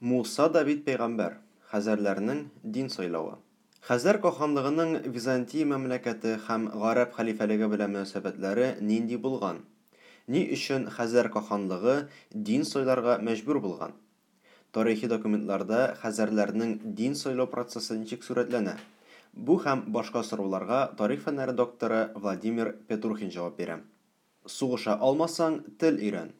Муса Давид пәйгамбәр, хәзәрләрнең дин сайлавы. Хәзәр каханлыгының Византия мәмләкәте һәм гарәп хәлифәлеге белән мөнәсәбәтләре нинди булган? Ни өчен Хәзәр каханлыгы дин сайларга мәҗбүр булган? Тарихи документларда хәзәрләрнең дин сайлау процессы ничек сурәтләнә? Бу һәм башка сорауларга тарих фәннәре докторы Владимир Петрухин җавап бирә. Сугыша алмасаң, тел өйрән.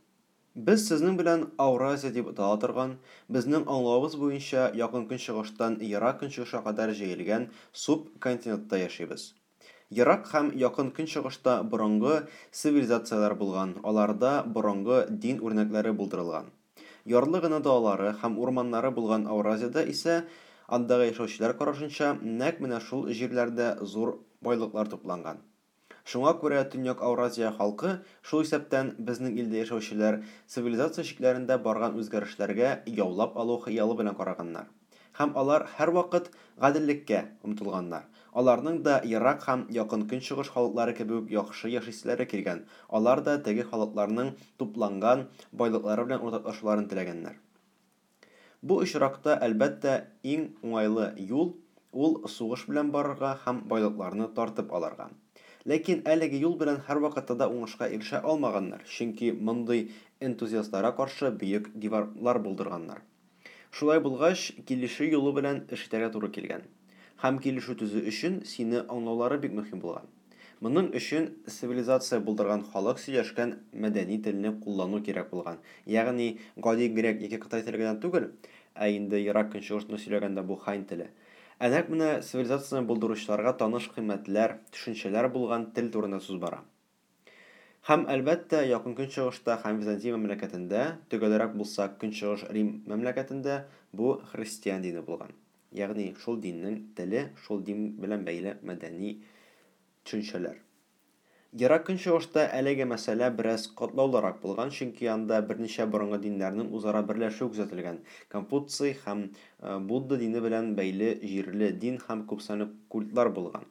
Без сезнең белән Ауразия дип атала торган, безнең аңлавыбыз буенча Якын Көнчыгыштан Ерак Көнчыгышка кадәр җәелгән суб континентта яшибез. Ерак һәм Якын Көнчыгышта борынгы цивилизацияләр булган, аларда борынгы дин үрнәкләре булдырылган. Ярлы гына далалары һәм урманнары булган Ауразиядә исә, андагы яшәүчеләр карашынча, нәкъ менә шул җирләрдә зур байлыклар тупланган. Шуңа күрә Төньяк Ауразия халкы, шул исәптән безнең илдә яшәүчеләр, цивилизация чикләрендә барган үзгәрешләргә яулап алу хыялы белән караганнар. Һәм алар һәрвакыт гаделлеккә омтылганнар. Аларның да Ерак һәм Якын Көнчыгыш халыклары кебек үк яхшы яшиселәре килгән, алар да теге халыкларның тупланган байлыклары белән уртаклашуларын теләгәннәр. Бу очракта, әлбәттә, иң уңайлы юл, ул сугыш белән барырга һәм байлыкларны тартып алырга. Ләкин әлеге юл белән һәрвакытта да уңышка ирешә алмаганнар, чөнки мондый энтузиастлара каршы бөек диварлар булдырганнар. Шулай булгач, килешү юлы белән эш итәргә туры килгән. Һәм килешү төзү өчен сине аңлаулары бик мөһим булган. Моның өчен цивилизация булдырган халык сөйләшкән мәдәни телне куллану кирәк булган. Ягъни, гади грек яки кытай теле генә түгел, ә инде Ерак Көнчыгышны сөйләгәндә бу хань теле. Ә нәкъ менә цивилизацияне булдыручыларга таныш кыйммәтләр, төшенчәләр булган тел турында сүз бара. Һәм, әлбәттә, Якын Көнчыгышта һәм Византия мәмләкәтендә, төгәлрәк булсак, Көнчыгыш Рим мәмләкәтендә бу христиан дине булган. Ягъни шул диннең теле, шул дин белән бәйле мәдәни төшенчәләр. Ерак Көнчыгышта әлеге мәсьәлә бераз катлаулырак булган, чөнки анда берничә борынгы диннәрнең үзара берләшүе күзәтелгән, Конфуций һәм Будда дине белән бәйле җирле дин һәм күпсанлы культлар булган.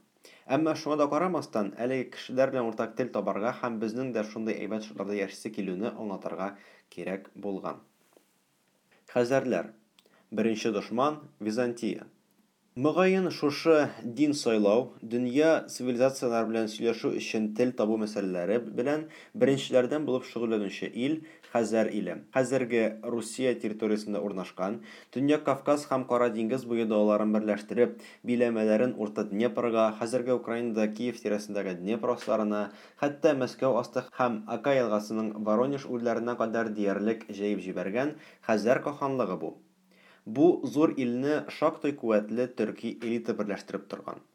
Әмма шуңа да карамастан, әлеге кешеләр белән уртак тел табарга һәм безнең дә шундый әйбәт шартларда яшисе килүне аңлатырга кирәк булган. Хәзәрләр. Беренче дошман, Византия. Мөгаен, шушы дин сайлау, дөнья цивилизацияләре белән сөйләшү өчен тел табу мәсьәләләре белән беренчеләрдән булып шөгыльләнүче ил, Хәзәр иле. Хәзерге Русия территориясендә урнашкан, Төньяк Кавказ һәм Кара диңгез буе далаларын берләштереп, биләмәләрен Урта Днепрга, хәзерге Украинада Киев тирәсендәге Днепр асларына, Хәтта Мәскәү асты һәм Ака елгасының Воронеж урләренә кадәр диярлек җәеп җибәргән хәзәр каһанлыгы бу. Бу зур илне шактый куәтле төрки элита берләштереп торган.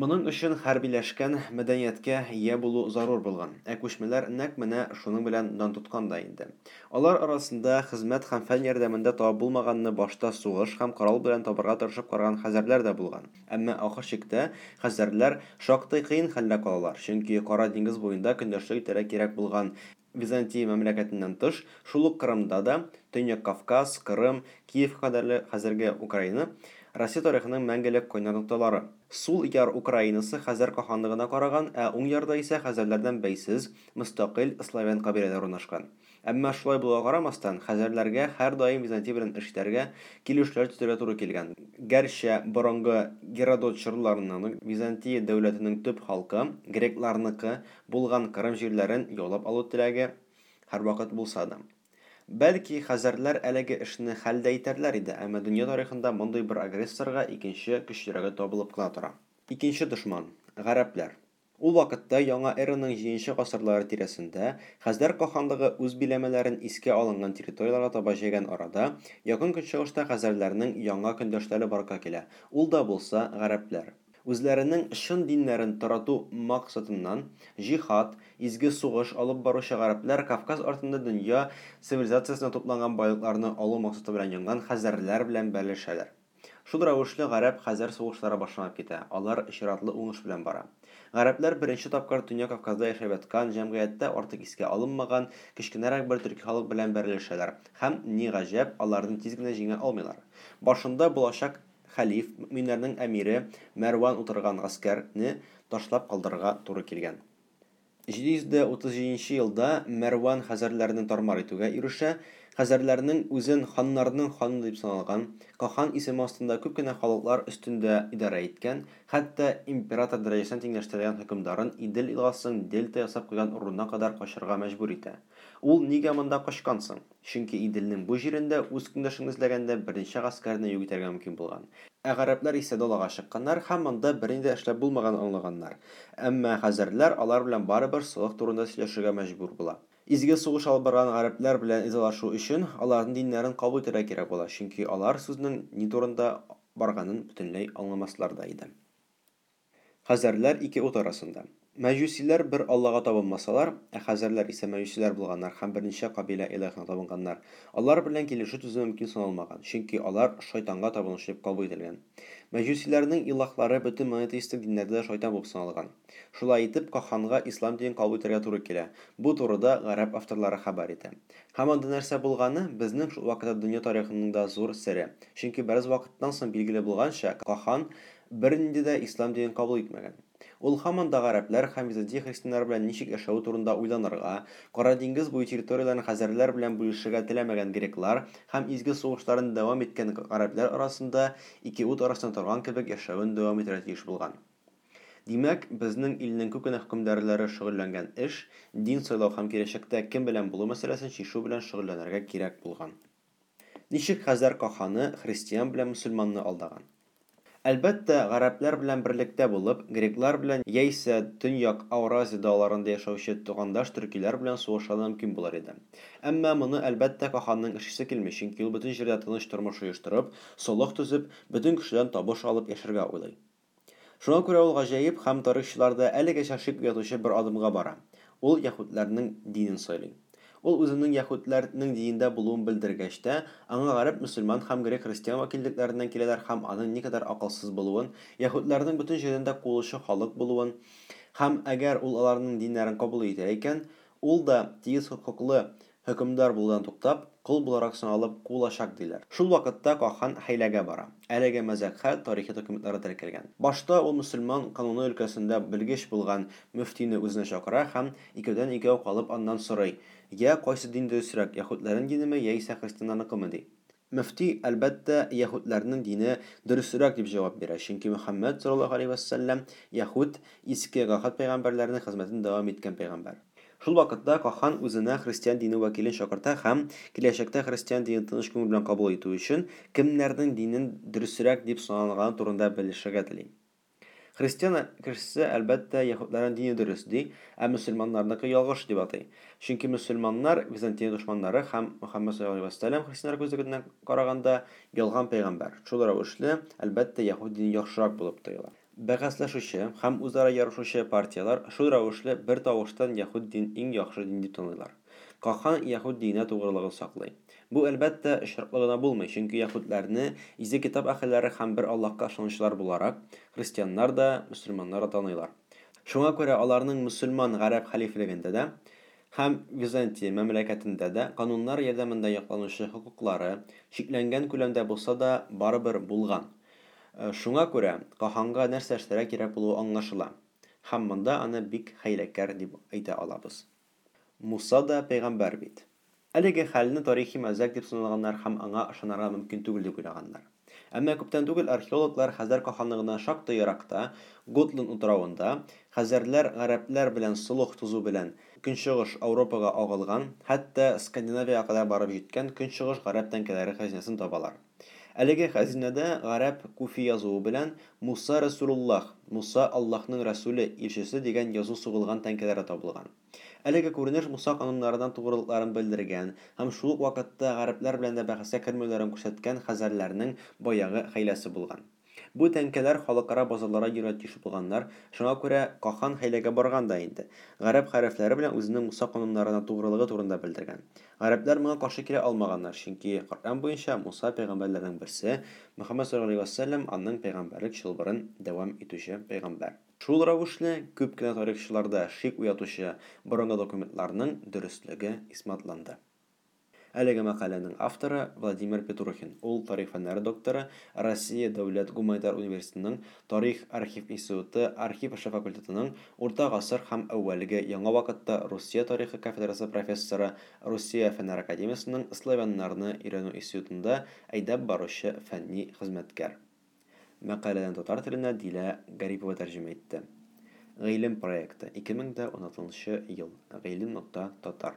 Моның өчен хәрбиләшкән мәдәнияткә ия булу зарур булган, ә күчмәләр нәкъ менә шуның белән дан тоткан да инде. Алар арасында хезмәт һәм фән ярдәмендә табып булмаганны башта сугыш һәм корал белән табарга тырышып караган хәзәрләр дә булган. Әмма ахыр чиктә хәзәрләр шактый кыен хәлдә калалар, чөнки Кара диңгез буенда көндәшлек итәргә кирәк булган Византия мәмләкәтеннән тыш, шул ук Кырымда да, Төньяк Кавказ, Кырым, Киевка кадәрле хәзерге Украина, Россия тарихының мәңгелек кайнар нокталары. Сул яр Украинасы хәзәр каханлыгына караган, ә уң ярда исә хәзәрләрдән бәйсез, мөстәкыйль славян кабиләләре урнашкан. Әмма шулай булуга карамастан, хәзәрләргә һәрдаим Византия белән эш итәргә, килешүләр төзергә туры килгән. Гәрчә борынгы Геродот чорларыннан ук Византия дәүләтенең төп халкы, грекларныкы булган Кырым җирләрен яулап алу теләге һәрвакыт булса да. Бәлки, хәзәрләр әлеге эшне хәл дә итәрләр иде, әмма дөнья тарихында мондый бер агрессорга икенче көчлерәге табылып кына тора. Икенче дошман, гарәпләр. Ул вакытта яңа эраның җиденче гасырлары тирәсендә, Хәзәр каханлыгы үз биләмәләрен искә алынган территорияләргә таба җәйгән арада, Якын Көнчыгышта хәзәрләрнең яңа көндәшләре барлыкка килә, ул да булса, гарәпләр. Үзләренең чын диннәрен тарату максатыннан, җиһад, изге сугыш алып баручы гарәпләр Кавказ артында дөнья цивилизациясенә тупланган байлыкларны алу максаты белән янган хәзәрләр белән бәйләшәләр. Шул рәвешле гарәп-хәзәр сугышлары башланып китә, алар чиратлы уңыш белән бара. Гарәпләр беренче тапкыр Төньяк Кавказда яшәп яткан, җәмгыятьтә артык искә алынмаган, кечкенәрәк бер төрки халык белән бәрелешәләр һәм, ни гаҗәп, аларны тиз генә җиңә алмыйлар. Башында булачак хәлиф, мөэминнәрнең әмире Мәрван утырган гаскәр не ташлап калдырырга туры килгән. 737 нче елда Мәрван хәзәрләрне тар-мар итүгә ирешә, хәзәрләрнең үзен ханнарның ханы дип саналган, каһан исеме астында күп кенә халыклар өстендә идарә иткән, хәтта император дәрәҗәсенә тиңләштерелгән хөкемдарын Идел елгасын дельта ясап куйган урынына кадәр качарга мәҗбүр итә. Ул нигә монда качкан соң? Чөнки Иделнең бу җирендә үз көндәшен эзләгәндә берничә гаскәрне юк итәргә мөмкин булган. Ә гарәпләр исә далага чыкканнар һәм монда берни дә эшләп булмаганын аңлаганнар. Әмма хәзәрләр алар белән барыбер солых турында сөйләшергә мәҗбүр була. Изге сугыш алып барган гарәпләр белән ризалашу өчен, аларның диннәрен кабул итәргә кирәк була, чөнки алар сүзнең ни турында барганын бөтенләй аңламаслар да иде. Хәзәрләр ике ут арасында. Мәҗүсиләр бер аллага табынмасалар, ә хәзәрләр исә мәҗүсиләр булганнар һәм берничә кабилә илаһына табынганнар, алар белән килешү төзү мөмкин саналмаган, чөнки алар шайтанга табынучы дип кабул ителгән. Мәҗүсиләрнең илаһлары бөтен монотеистик диннәрдә дә шайтан булып саналган. Шулай итеп, Каһанга ислам динен кабул итәргә туры килә. Бу турыда гарәп авторлары хәбәр итә. Һәм анда нәрсә булганы, безнең шул вакыты дөнья тарихының да зур сере, чөнки бераз вакыттан соң билгеле булганча, Каһан бернинди дә ислам динен кабул итмәгән. Ул һаман да гарәпләр һәм византия христианнары белән ничек яшәве турында уйланырга, Кара диңгез буе территорияләрен хәзәрләр белән бүлешергә теләмәгән греклар һәм изге сугышларын дәвам иткән гарәпләр арасында ике ут арасында торган кебек яшәвен дәвам итәргә тиеш булган. Димәк, безнең илнең күп кенә хөкемдарлары шөгыльләнгән эш, дин сайлау һәм киләчәктә кем белән булу мәсьәләсен чишү белән шөгыльләнергә кирәк булган. Ничек Хәзәр Каханы христиан белән мөселманны алдаган? Әлбәттә, гарәпләр белән берлектә булып, греклар белән яисә Төньяк Ауразия далаларында яшәүче тогандаш төркиләр белән сугыша да мөмкин булыр иде. Әмма моны, әлбәттә, Каханның эшлисе килми, чөнки ул бөтен җирдә тыныч тормыш оештырып, солых төзеп, бөтен кешедән табыш алып яшәргә уйлый. Шуңа күрә ул гаҗәеп һәм тарихчыларда әлегәчә шик уятучы бер адымга бара, ул яһүдләрнең динен сайлый. Ул үзенең яһүдләр нең динендә булуын белдергәч тә, аңа гарәп, мөселман һәм грек христиан вәкиллекләреннән киләләр һәм аның никадәр акылсыз булуын, яһүдләрнең бөтен җирдән дә куылучы халык булуын һәм әгәр ул аларның диннәрен кабул итә икән, ул да тигез хокуклы Хөкемдар булудан туктап, кол буларак саналып куылачак, диләр. Шул вакытта Кахан хәйләгә бара. Әлеге мәзәкхә тарихи документларда теркәлгән. Башта ул мөселман кануны өлкәсендә белгеч булган мөфтине үзенә чакыра һәм, икәүдән-икәү калып, аннан сорый, Йә, кайсы дин дөресрәк, яһүдләрнең динеме яисә христианнарныкымы? ди. Мөфти, әлбәттә, яһүдләрнең дине дөресрәк дип җавап бирә, чөнки Мөхәммәд саллаллаһу галәйһи вә сәлләм, яһүд, иске гахәт пәйгамбәрләренең хезмәтен дәвам иткән пәйгамбәр. Шул вакытта каһан үзенә христиан дине вәкилен чакырта һәм, киләчәктә христиан динен тыныч күңел белән кабул итү өчен, кемнәрнең динен дөресрәк дип саналганы турында белешергә тели. Христиан кешесе, әлбәттә, яһүдләрнең дине дөрес ди, ә мөселманнарныкы ялгыш дип атый. Чөнки мөселманнар, Византия дошманнары һәм Мөхәммәд салләллаһу алейһи вә сәлләм, христианнар күзлегеннән караганда, ялган пәйгамбәр. Шул рәвешле, әлбәттә, яһүд дине яхшырак булып тоела. Бәхәсләшүче һәм үзара ярышучы партияләр шул рәвешле бертавыштан яһүд динен иң яхшы дин дип таныйлар. Какан яһүд дине тугрылыгын саклый. Бу, әлбәттә, очраклы гына булмый, чөнки яһүдләрне Изге Китап әһелләре һәм бер Аллаһка ышанучылар буларак, христианнар да, мөселманнар да таныйлар. Шуңа күрә аларның мөселман гарәп хәлифлегендә дә һәм Византия мәмләкәтендә дә кануннар ярдәмендә якланучы хокуклары, чикләнгән күләмдә булса да, барыбер булган. Шуңа күрә Каканга нәрсә эшләргә кирәк булуы аңлашыла, һәм монда аны бик хәйләкәр дип әйтә алабыз. Муса да пәйгамбәр бит. Әлеге хәлне тарихи мәзәк дип санаганнар һәм аңа ышанырга мөмкин түгел дип уйлаганнар. Әмма күптән түгел археологлар Хәзәр каханлыгыннан шактый еракта, Готланд утравында, хәзәрләр гарәпләр белән солых тозу белән Көнчыгыш Ауропага агылган, хәтта Скандинавиягә кадәр барып җиткән Көнчыгыш гарәп тәңкәләре хәзинәсен табалар. Әлеге хәзинәдә гарәп куфи язуы белән Муса Рәсүлуллаһ, Муса, Аллаһның Рәсүле, Илчесе, дигән язу сугылган тәңкәләре табылган. Әлеге күренеш Муса кануннарының тугрылыкларын белдергән һәм шул ук вакытта гарәпләр белән дә бәхәскә кермәүләрен күрсәткән хәзәрләрнең баягы хәйләсе булган. Бу тәңкәләр халыкара базарларга йөрергә тиеш булганнар, шуңа күрә Кахан хәйләгә барган да инде. Гарәп хәрефләре белән үзенең Муса кануннарына тугрылыгы турында белдергән. Гарәпләр моңа каршы килә алмаганнар, чөнки Коръән буенча Муса пәйгамбәрләрнең берсе, Мөхәммәд салләллаһу алейһи вә сәлләм аның пәйгамбәрлек чылбырын дәвам итүче пәйгамбәр. Шул рәвешле, күп кенә тарихчыларда шик уятучы борынгы документларның дөреслеге исбатланды. Әлеге мәкаләнең авторы, Владимир Петрухин, ул тарих фәннәре докторы, Россия дәүләт гуманитар университетының Тарих, архив институты архив эше факультетының Урта гасыр һәм әүвәлге Яңа вакытта Русия тарихы кафедрасы профессоры, Русия фәннәр академиясенең славяннарны өйрәнү институтында әйдәп баручы фәнни хезмәткәр. Мәкаләне татар теленә Дилә Гарипова тәрҗемә итте. Гыйлем проекты, ике мең дә уналтынчы ел, Гыйлем нокта татар.